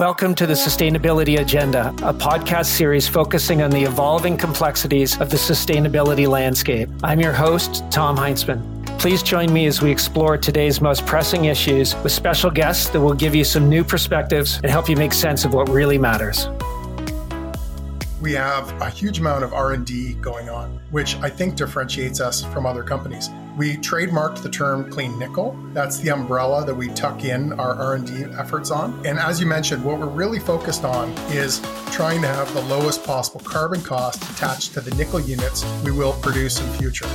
Welcome to the Sustainability Agenda, a podcast series focusing on the evolving complexities of the sustainability landscape. I'm your host, Tom Heintzman. Please join me as we explore today's most pressing issues with special guests that will give you some new perspectives and help you make sense of what really matters we have a huge amount of r&d going on which i think differentiates us from other companies. We trademarked the term clean nickel. That's the umbrella that we tuck in our r&d efforts on. And as you mentioned what we're really focused on is trying to have the lowest possible carbon cost attached to the nickel units we will produce in future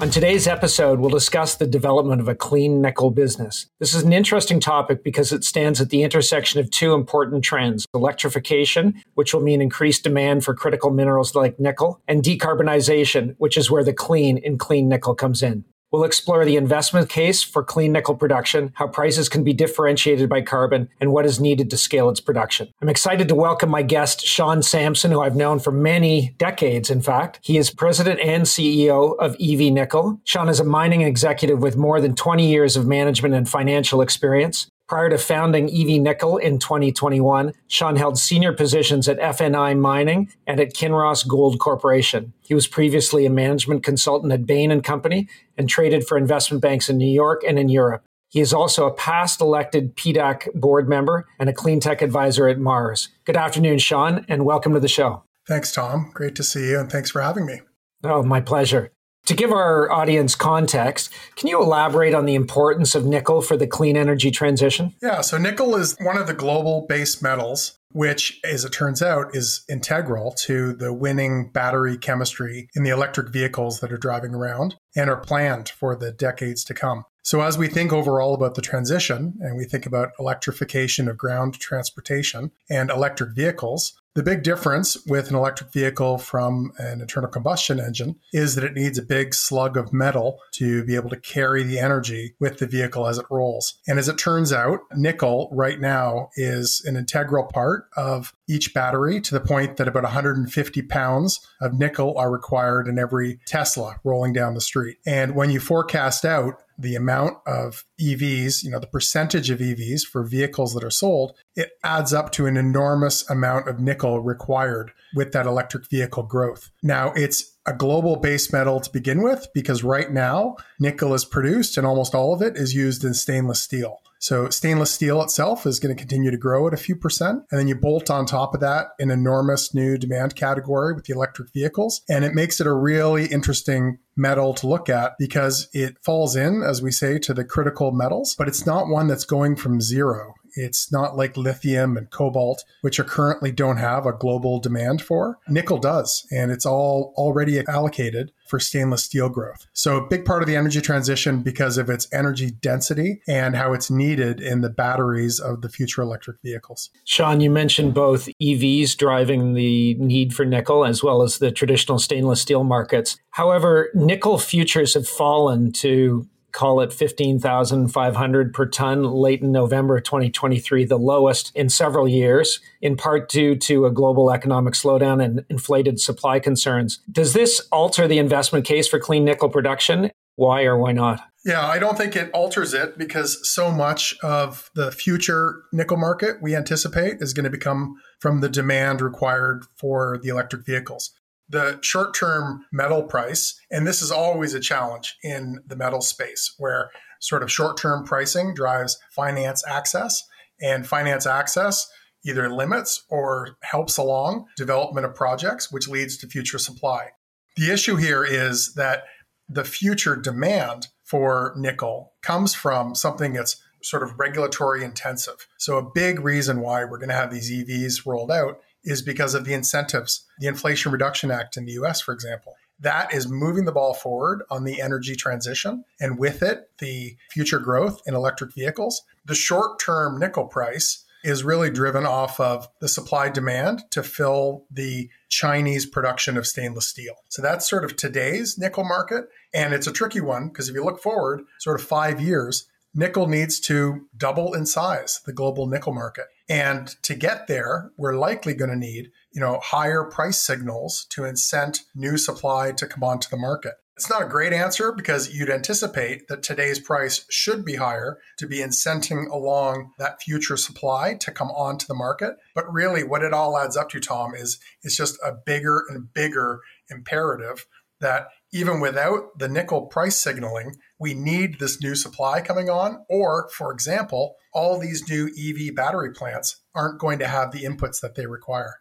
on today's episode, we'll discuss the development of a clean nickel business. This is an interesting topic because it stands at the intersection of two important trends electrification, which will mean increased demand for critical minerals like nickel, and decarbonization, which is where the clean in clean nickel comes in. We'll explore the investment case for clean nickel production, how prices can be differentiated by carbon, and what is needed to scale its production. I'm excited to welcome my guest, Sean Samson, who I've known for many decades, in fact. He is president and CEO of EV Nickel. Sean is a mining executive with more than 20 years of management and financial experience. Prior to founding EV Nickel in 2021, Sean held senior positions at FNX Mining and at Kinross Gold Corporation. He was previously a management consultant at Bain and Company and traded for investment banks in New York and in Europe. He is also a past elected PDAC board member and a clean tech advisor at Mars. Good afternoon, Sean, and welcome to the show. Thanks, Tom. Great to see you, and thanks for having me. Oh, my pleasure. To give our audience context, can you elaborate on the importance of nickel for the clean energy transition? Yeah, so nickel is one of the global base metals, which, as it turns out, is integral to the winning battery chemistry in the electric vehicles that are driving around and are planned for the decades to come. So, as we think overall about the transition and we think about electrification of ground transportation and electric vehicles, the big difference with an electric vehicle from an internal combustion engine is that it needs a big slug of metal to be able to carry the energy with the vehicle as it rolls. And as it turns out, nickel right now is an integral part of each battery to the point that about 150 pounds of nickel are required in every Tesla rolling down the street. And when you forecast out the amount of EVs, you know, the percentage of EVs for vehicles that are sold, it adds up to an enormous amount of nickel required with that electric vehicle growth. Now, it's a global base metal to begin with because right now nickel is produced and almost all of it is used in stainless steel. So stainless steel itself is going to continue to grow at a few percent. And then you bolt on top of that an enormous new demand category with the electric vehicles. And it makes it a really interesting metal to look at because it falls in, as we say, to the critical metals, but it's not one that's going from zero. It's not like lithium and cobalt, which are currently don't have a global demand for. Nickel does, and it's all already allocated for stainless steel growth. So a big part of the energy transition because of its energy density and how it's needed in the batteries of the future electric vehicles. Sean, you mentioned both EVs driving the need for nickel as well as the traditional stainless steel markets. However, nickel futures have fallen to call it 15,500 per ton late in November 2023, the lowest in several years, in part due to a global economic slowdown and inflated supply concerns. Does this alter the investment case for clean nickel production? Why or why not? Yeah, I don't think it alters it because so much of the future nickel market we anticipate is going to become from the demand required for the electric vehicles the short term metal price, and this is always a challenge in the metal space where sort of short term pricing drives finance access, and finance access either limits or helps along development of projects, which leads to future supply. The issue here is that the future demand for nickel comes from something that's sort of regulatory intensive. So, a big reason why we're going to have these EVs rolled out is because of the incentives, the Inflation Reduction Act in the US, for example. That is moving the ball forward on the energy transition, and with it, the future growth in electric vehicles. The short term nickel price is really driven off of the supply demand to fill the Chinese production of stainless steel. So that's sort of today's nickel market. And it's a tricky one because if you look forward sort of five years, nickel needs to double in size, the global nickel market. And to get there, we're likely going to need, you know, higher price signals to incent new supply to come onto the market. It's not a great answer because you'd anticipate that today's price should be higher to be incenting along that future supply to come onto the market. But really, what it all adds up to, Tom, is it's just a bigger and bigger imperative that even without the nickel price signaling, we need this new supply coming on. Or, for example, all these new EV battery plants aren't going to have the inputs that they require.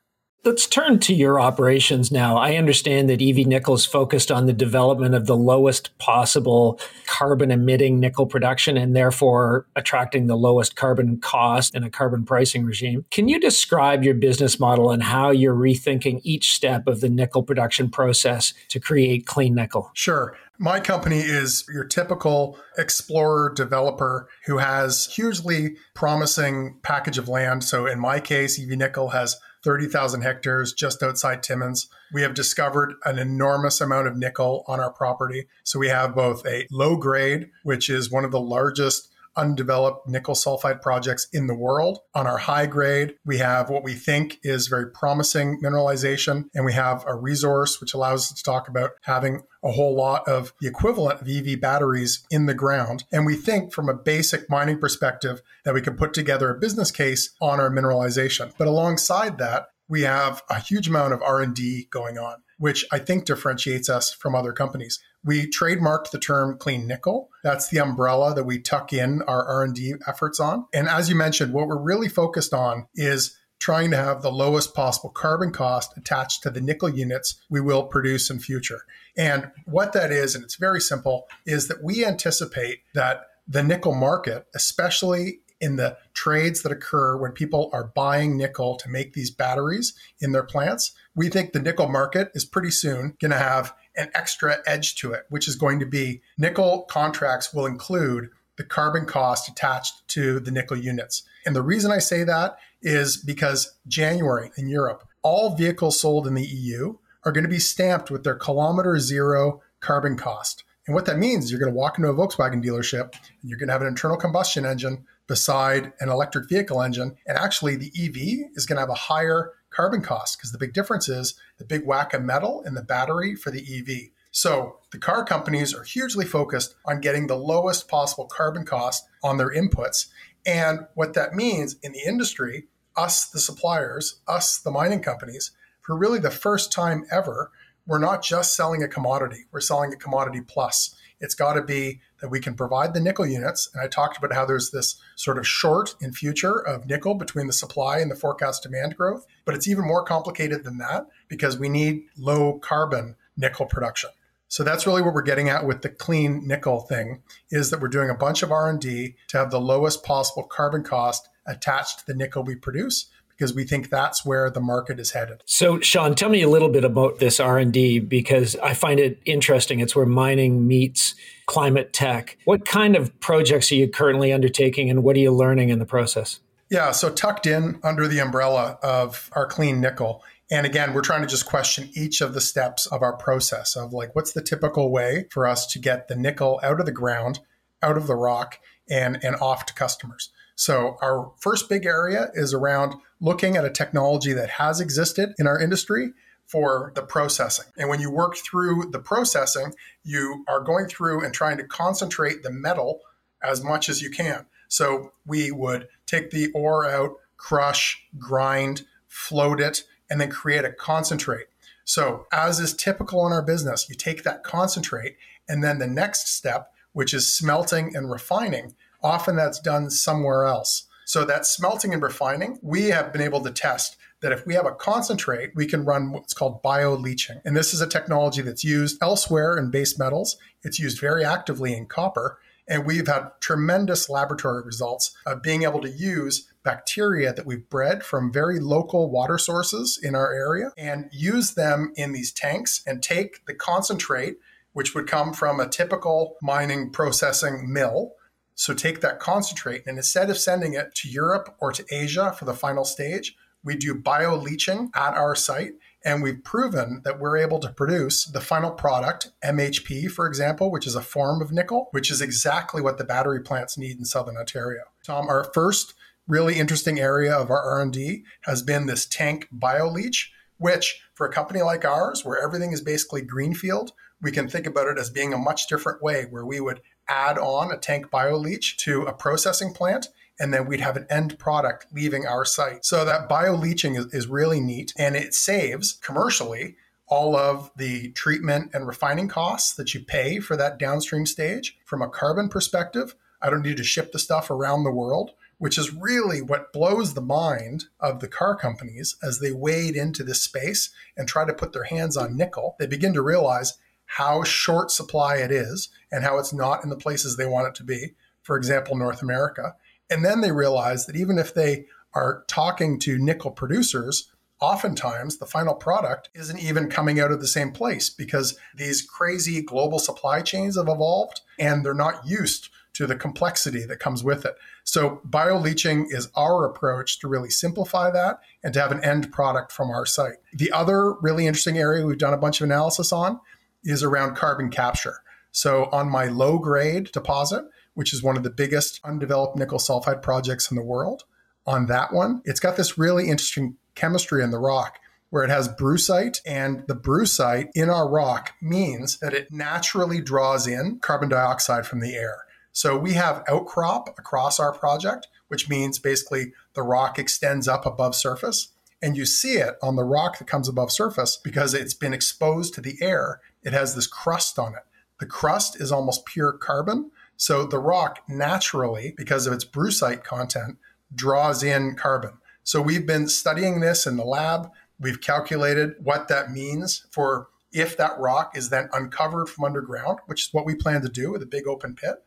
Let's turn to your operations now. I understand that EV Nickel is focused on the development of the lowest possible carbon emitting nickel production and therefore attracting the lowest carbon cost in a carbon pricing regime. Can you describe your business model and how you're rethinking each step of the nickel production process to create clean nickel? Sure. My company is your typical explorer developer who has hugely promising package of land. So in my case, EV Nickel has 30,000 hectares just outside Timmins. We have discovered an enormous amount of nickel on our property. So we have both a low grade, which is one of the largest undeveloped nickel sulfide projects in the world. On our high grade, we have what we think is very promising mineralization, and we have a resource which allows us to talk about having a whole lot of the equivalent of EV batteries in the ground. And we think from a basic mining perspective that we can put together a business case on our mineralization. But alongside that, we have a huge amount of R&D going on, which I think differentiates us from other companies. We trademarked the term clean nickel. That's the umbrella that we tuck in our R&D efforts on. And as you mentioned, what we're really focused on is trying to have the lowest possible carbon cost attached to the nickel units we will produce in future. And what that is, and it's very simple, is that we anticipate that the nickel market, especially in the trades that occur when people are buying nickel to make these batteries in their plants, we think the nickel market is pretty soon going to have an extra edge to it, which is going to be nickel contracts will include the carbon cost attached to the nickel units. And the reason I say that is because January in Europe, all vehicles sold in the EU are going to be stamped with their kilometer zero carbon cost. And what that means is you're going to walk into a Volkswagen dealership and you're going to have an internal combustion engine beside an electric vehicle engine. And actually, the EV is going to have a higher carbon cost because the big difference is the big whack of metal in the battery for the EV. So the car companies are hugely focused on getting the lowest possible carbon cost on their inputs. And what that means in the industry, us, the suppliers, us, the mining companies, for really the first time ever, we're not just selling a commodity, we're selling a commodity plus. It's got to be that we can provide the nickel units. And I talked about how there's this sort of short in future of nickel between the supply and the forecast demand growth. But it's even more complicated than that because we need low carbon nickel production. So that's really what we're getting at with the clean nickel thing is that we're doing a bunch of R&D to have the lowest possible carbon cost attached to the nickel we produce because we think that's where the market is headed. So, Sean, tell me a little bit about this R and D because I find it interesting. It's where mining meets climate tech. What kind of projects are you currently undertaking, and what are you learning in the process? Yeah, so tucked in under the umbrella of our clean nickel. And again, we're trying to just question each of the steps of our process of like, what's the typical way for us to get the nickel out of the ground, out of the rock, and, and off to customers? So, our first big area is around looking at a technology that has existed in our industry for the processing. And when you work through the processing, you are going through and trying to concentrate the metal as much as you can. So, we would take the ore out, crush, grind, float it, and then create a concentrate. So, as is typical in our business, you take that concentrate, and then the next step, which is smelting and refining, Often that's done somewhere else. So that smelting and refining, we have been able to test that if we have a concentrate, we can run what's called bioleaching. And this is a technology that's used elsewhere in base metals. It's used very actively in copper. And we've had tremendous laboratory results of being able to use bacteria that we've bred from very local water sources in our area and use them in these tanks and take the concentrate, which would come from a typical mining processing mill, so take that concentrate and instead of sending it to Europe or to Asia for the final stage, we do bio leaching at our site. And we've proven that we're able to produce the final product, MHP, for example, which is a form of nickel, which is exactly what the battery plants need in Southern Ontario. Tom, our first really interesting area of our R&D has been this tank bioleach, which for a company like ours, where everything is basically greenfield, we can think about it as being a much different way where we would add on a tank bioleach to a processing plant and then we'd have an end product leaving our site. So that bioleaching is, is really neat and it saves commercially all of the treatment and refining costs that you pay for that downstream stage. From a carbon perspective, I don't need to ship the stuff around the world, which is really what blows the mind of the car companies as they wade into this space and try to put their hands on nickel. They begin to realize how short supply it is and how it's not in the places they want it to be. For example, North America. And then they realize that even if they are talking to nickel producers, oftentimes the final product isn't even coming out of the same place because these crazy global supply chains have evolved and they're not used to the complexity that comes with it. So, bioleaching is our approach to really simplify that and to have an end product from our site. The other really interesting area we've done a bunch of analysis on is around carbon capture. So, on my low grade deposit, which is one of the biggest undeveloped nickel sulfide projects in the world, on that one, it's got this really interesting chemistry in the rock where it has brucite and the brucite in our rock means that it naturally draws in carbon dioxide from the air. So we have outcrop across our project, which means basically the rock extends up above surface and you see it on the rock that comes above surface because it's been exposed to the air. It has this crust on it. The crust is almost pure carbon. So the rock naturally, because of its brucite content, draws in carbon. So we've been studying this in the lab. We've calculated what that means for if that rock is then uncovered from underground, which is what we plan to do with a big open pit.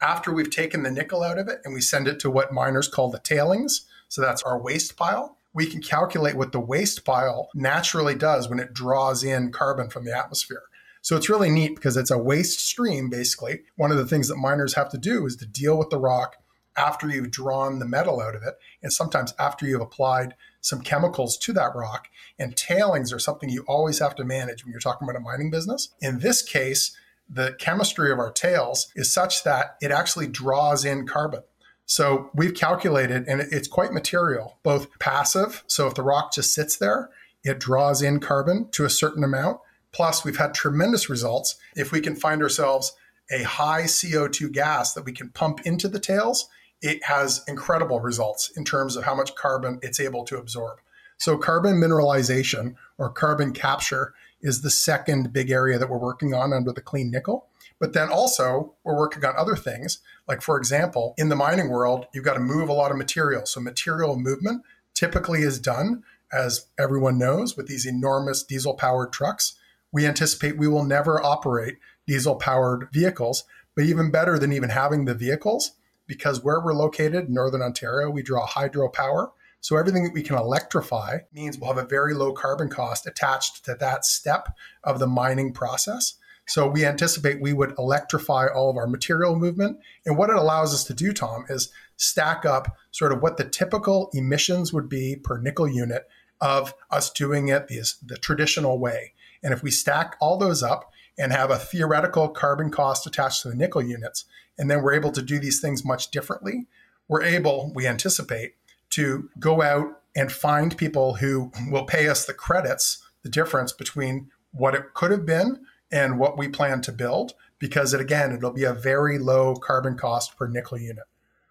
After we've taken the nickel out of it and we send it to what miners call the tailings, so that's our waste pile, we can calculate what the waste pile naturally does when it draws in carbon from the atmosphere. So it's really neat because it's a waste stream, basically. One of the things that miners have to do is to deal with the rock after you've drawn the metal out of it, and sometimes after you've applied some chemicals to that rock. And tailings are something you always have to manage when you're talking about a mining business. In this case, the chemistry of our tails is such that it actually draws in carbon. So we've calculated, and it's quite material, both passive. So if the rock just sits there, it draws in carbon to a certain amount. Plus, we've had tremendous results if we can find ourselves a high CO2 gas that we can pump into the tails it has incredible results in terms of how much carbon it's able to absorb. So, carbon mineralization or carbon capture is the second big area that we're working on under the clean nickel. But then also, we're working on other things. Like, for example, in the mining world, you've got to move a lot of material. So, material movement typically is done, as everyone knows, with these enormous diesel powered trucks. We anticipate we will never operate diesel powered vehicles. But even better than even having the vehicles, because where we're located, Northern Ontario, we draw hydropower. So everything that we can electrify means we'll have a very low carbon cost attached to that step of the mining process. So we anticipate we would electrify all of our material movement. And what it allows us to do, Tom, is stack up sort of what the typical emissions would be per nickel unit of us doing it the, the traditional way. And if we stack all those up and have a theoretical carbon cost attached to the nickel units, and then we're able to do these things much differently, we're able, we anticipate, to go out and find people who will pay us the credits, the difference between what it could have been and what we plan to build, because it, again, it'll be a very low carbon cost per nickel unit.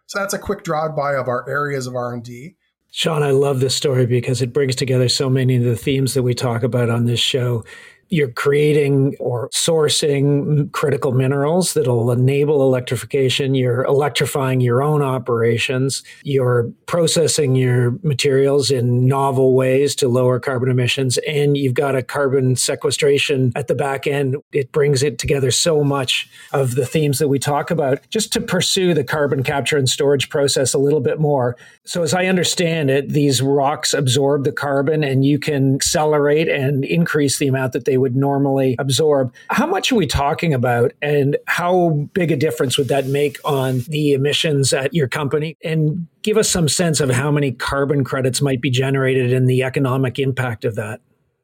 So that's a quick drive-by of our areas of R&D. Sean, I love this story because it brings together so many of the themes that we talk about on this show you're creating or sourcing critical minerals that'll enable electrification. You're electrifying your own operations. You're processing your materials in novel ways to lower carbon emissions. And you've got a carbon sequestration at the back end. It brings it together so much of the themes that we talk about just to pursue the carbon capture and storage process a little bit more. So, as I understand it, these rocks absorb the carbon and you can accelerate and increase the amount that they would normally absorb. How much are we talking about, and how big a difference would that make on the emissions at your company? And give us some sense of how many carbon credits might be generated and the economic impact of that.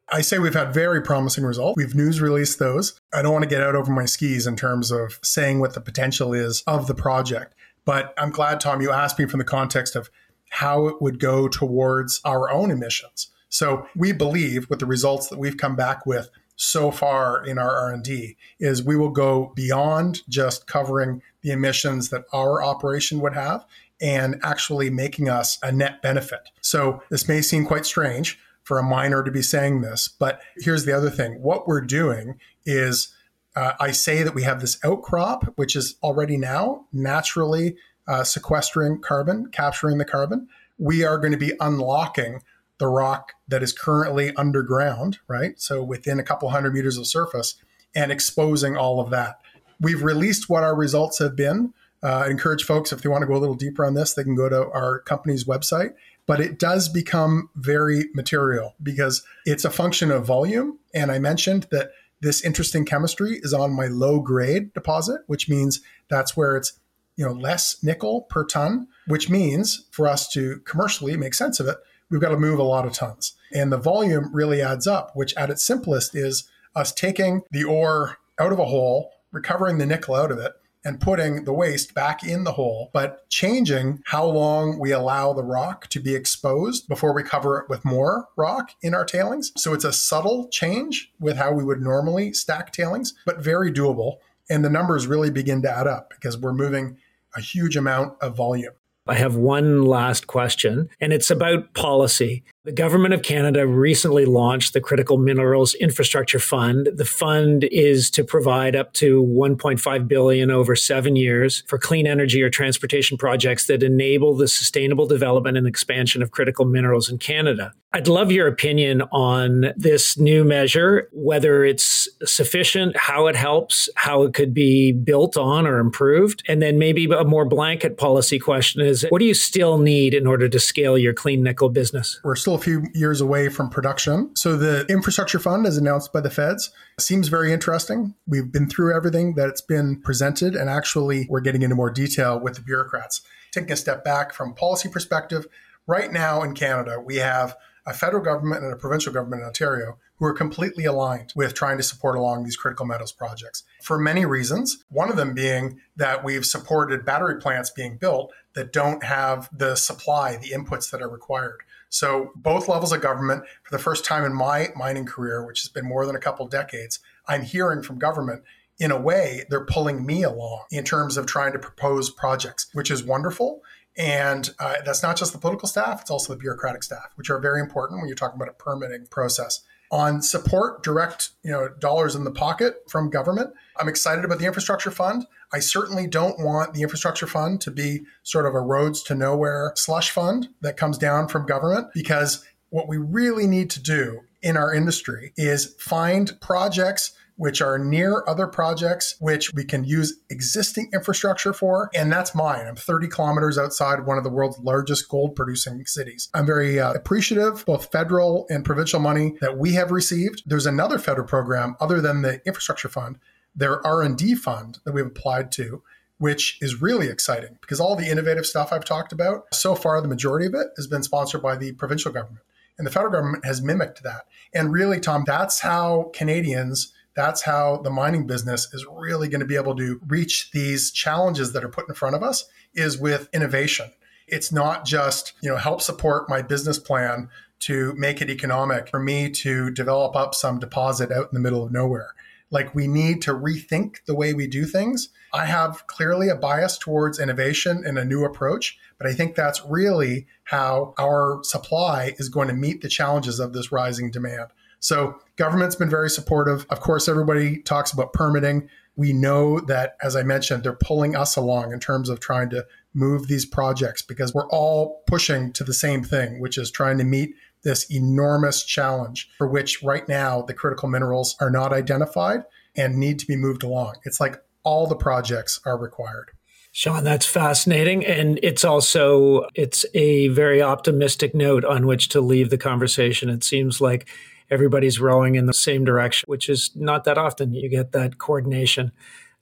I say we've had very promising results. We've news released those. I don't want to get out over my skis in terms of saying what the potential is of the project. But I'm glad, Tom, you asked me from the context of how it would go towards our own emissions. So we believe with the results that we've come back with so far in our R&D is we will go beyond just covering the emissions that our operation would have and actually making us a net benefit. So this may seem quite strange for a miner to be saying this, but here's the other thing. What we're doing is uh, I say that we have this outcrop, which is already now naturally uh, sequestering carbon, capturing the carbon. We are going to be unlocking the rock that is currently underground, right? So within a couple hundred meters of surface and exposing all of that. We've released what our results have been. Uh, I encourage folks, if they want to go a little deeper on this, they can go to our company's website. But it does become very material because it's a function of volume. And I mentioned that this interesting chemistry is on my low grade deposit, which means that's where it's you know less nickel per ton, which means for us to commercially make sense of it, we've got to move a lot of tons. And the volume really adds up, which at its simplest is us taking the ore out of a hole, recovering the nickel out of it, and putting the waste back in the hole, but changing how long we allow the rock to be exposed before we cover it with more rock in our tailings. So it's a subtle change with how we would normally stack tailings, but very doable. And the numbers really begin to add up because we're moving a huge amount of volume. I have one last question, and it's about policy. The government of Canada recently launched the Critical Minerals Infrastructure Fund. The fund is to provide up to 1.5 billion over 7 years for clean energy or transportation projects that enable the sustainable development and expansion of critical minerals in Canada. I'd love your opinion on this new measure, whether it's sufficient, how it helps, how it could be built on or improved, and then maybe a more blanket policy question is what do you still need in order to scale your clean nickel business? We're still a few years away from production. So the infrastructure fund, as announced by the feds, seems very interesting. We've been through everything that's been presented, and actually, we're getting into more detail with the bureaucrats. Taking a step back from policy perspective, right now in Canada, we have a federal government and a provincial government in Ontario who are completely aligned with trying to support along these critical metals projects for many reasons. One of them being that we've supported battery plants being built that don't have the supply, the inputs that are required. So, both levels of government, for the first time in my mining career, which has been more than a couple decades, I'm hearing from government in a way, they're pulling me along in terms of trying to propose projects, which is wonderful. And uh, that's not just the political staff, it's also the bureaucratic staff, which are very important when you're talking about a permitting process. On support, direct you know, dollars in the pocket from government, I'm excited about the infrastructure fund. I certainly don't want the infrastructure fund to be sort of a roads to nowhere slush fund that comes down from government because what we really need to do in our industry is find projects which are near other projects, which we can use existing infrastructure for. And that's mine. I'm 30 kilometers outside one of the world's largest gold producing cities. I'm very uh, appreciative, both federal and provincial money that we have received. There's another federal program other than the infrastructure fund, their R&D fund that we've applied to which is really exciting because all the innovative stuff I've talked about, so far the majority of it has been sponsored by the provincial government. And the federal government has mimicked that. And really, Tom, that's how Canadians that's how the mining business is really going to be able to reach these challenges that are put in front of us is with innovation. It's not just, you know, help support my business plan to make it economic for me to develop up some deposit out in the middle of nowhere. Like we need to rethink the way we do things. I have clearly a bias towards innovation and a new approach, but I think that's really how our supply is going to meet the challenges of this rising demand. So government's been very supportive. Of course, everybody talks about permitting. We know that, as I mentioned, they're pulling us along in terms of trying to move these projects because we're all pushing to the same thing, which is trying to meet this enormous challenge for which right now the critical minerals are not identified and need to be moved along. It's like all the projects are required. Sean, that's fascinating. And it's also it's a very optimistic note on which to leave the conversation. It seems like everybody's rowing in the same direction, which is not that often you get that coordination.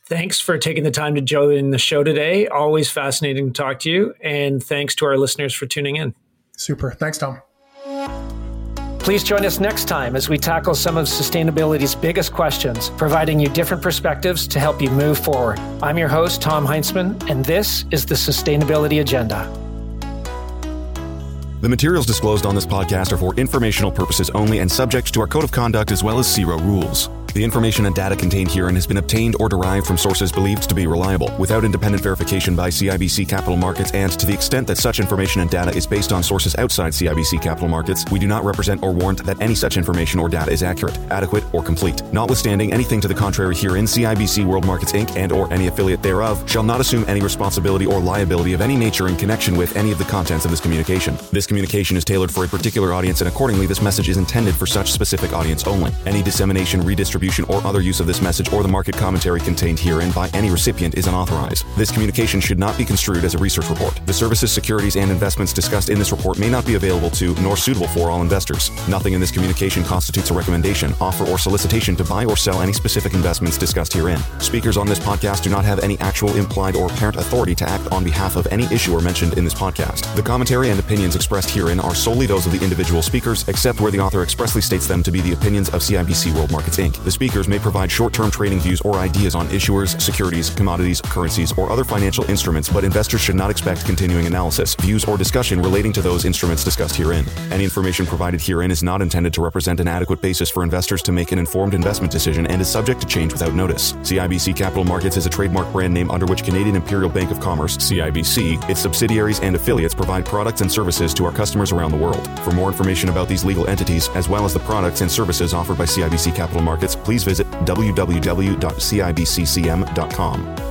Thanks for taking the time to join the show today. Always fascinating to talk to you. And thanks to our listeners for tuning in. Super. Thanks, Tom. Please join us next time as we tackle some of sustainability's biggest questions, providing you different perspectives to help you move forward. I'm your host, Tom Heintzman, and this is the Sustainability Agenda. The materials disclosed on this podcast are for informational purposes only and subject to our code of conduct as well as CIRO rules. The information and data contained herein has been obtained or derived from sources believed to be reliable, without independent verification by CIBC Capital Markets, and to the extent that such information and data is based on sources outside CIBC Capital Markets, we do not represent or warrant that any such information or data is accurate, adequate, or complete. Notwithstanding anything to the contrary herein, CIBC World Markets Inc. and or any affiliate thereof shall not assume any responsibility or liability of any nature in connection with any of the contents of this communication. This communication is tailored for a particular audience, and accordingly, this message is intended for such specific audience only. Any dissemination, redistribution, or other use of this message or the market commentary contained herein by any recipient is unauthorized. This communication should not be construed as a research report. The services, securities, and investments discussed in this report may not be available to nor suitable for all investors. Nothing in this communication constitutes a recommendation, offer, or solicitation to buy or sell any specific investments discussed herein. Speakers on this podcast do not have any actual implied or apparent authority to act on behalf of any issuer mentioned in this podcast. The commentary and opinions expressed herein are solely those of the individual speakers, except where the author expressly states them to be the opinions of CIBC World Markets Inc. The speakers may provide short term trading views or ideas on issuers, securities, commodities, currencies, or other financial instruments, but investors should not expect continuing analysis, views, or discussion relating to those instruments discussed herein. Any information provided herein is not intended to represent an adequate basis for investors to make an informed investment decision and is subject to change without notice. CIBC Capital Markets is a trademark brand name under which Canadian Imperial Bank of Commerce, CIBC, its subsidiaries, and affiliates provide products and services to our customers around the world. For more information about these legal entities, as well as the products and services offered by CIBC Capital Markets, please visit www.cibccm.com.